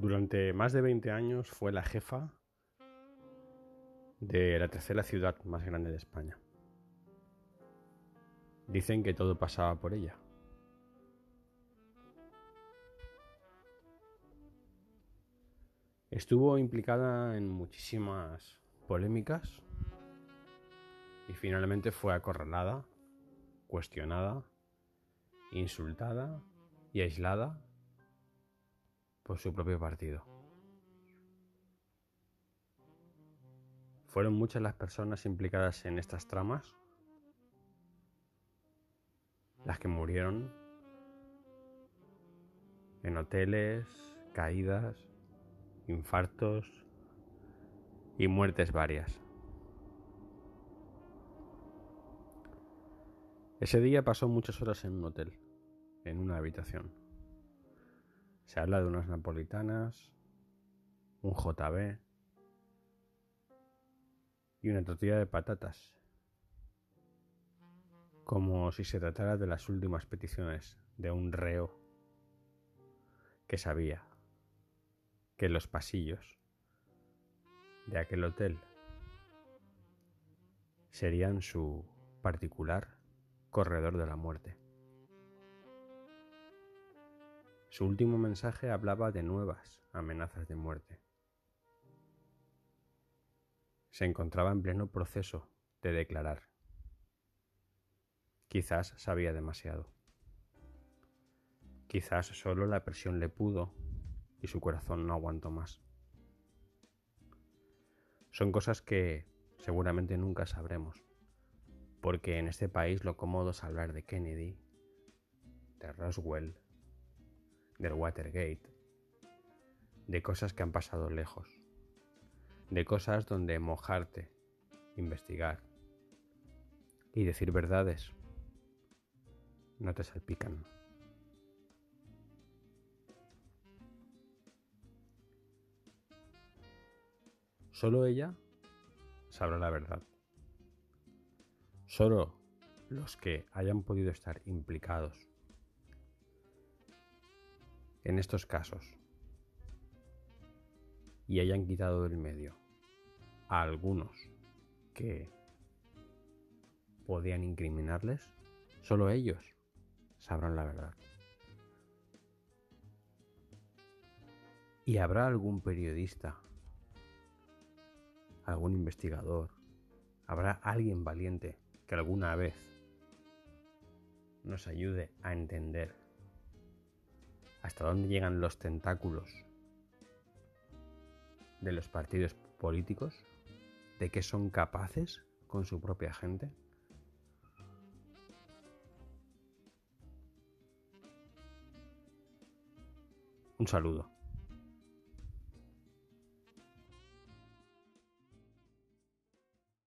Durante más de 20 años fue la jefa de la tercera ciudad más grande de España. Dicen que todo pasaba por ella. Estuvo implicada en muchísimas polémicas y finalmente fue acorralada, cuestionada, insultada y aislada por su propio partido. Fueron muchas las personas implicadas en estas tramas, las que murieron en hoteles, caídas, infartos y muertes varias. Ese día pasó muchas horas en un hotel, en una habitación. Se habla de unas napolitanas, un JB, y una tortilla de patatas, como si se tratara de las últimas peticiones de un reo que sabía que los pasillos de aquel hotel serían su particular corredor de la muerte. Su último mensaje hablaba de nuevas amenazas de muerte se encontraba en pleno proceso de declarar. Quizás sabía demasiado. Quizás solo la presión le pudo y su corazón no aguantó más. Son cosas que seguramente nunca sabremos, porque en este país lo cómodo es hablar de Kennedy, de Roswell, del Watergate, de cosas que han pasado lejos de cosas donde mojarte, investigar y decir verdades no te salpican. Solo ella sabrá la verdad. Solo los que hayan podido estar implicados en estos casos y hayan quitado del medio a algunos que podían incriminarles, solo ellos sabrán la verdad. Y habrá algún periodista, algún investigador, habrá alguien valiente que alguna vez nos ayude a entender hasta dónde llegan los tentáculos de los partidos políticos, de qué son capaces con su propia gente. Un saludo.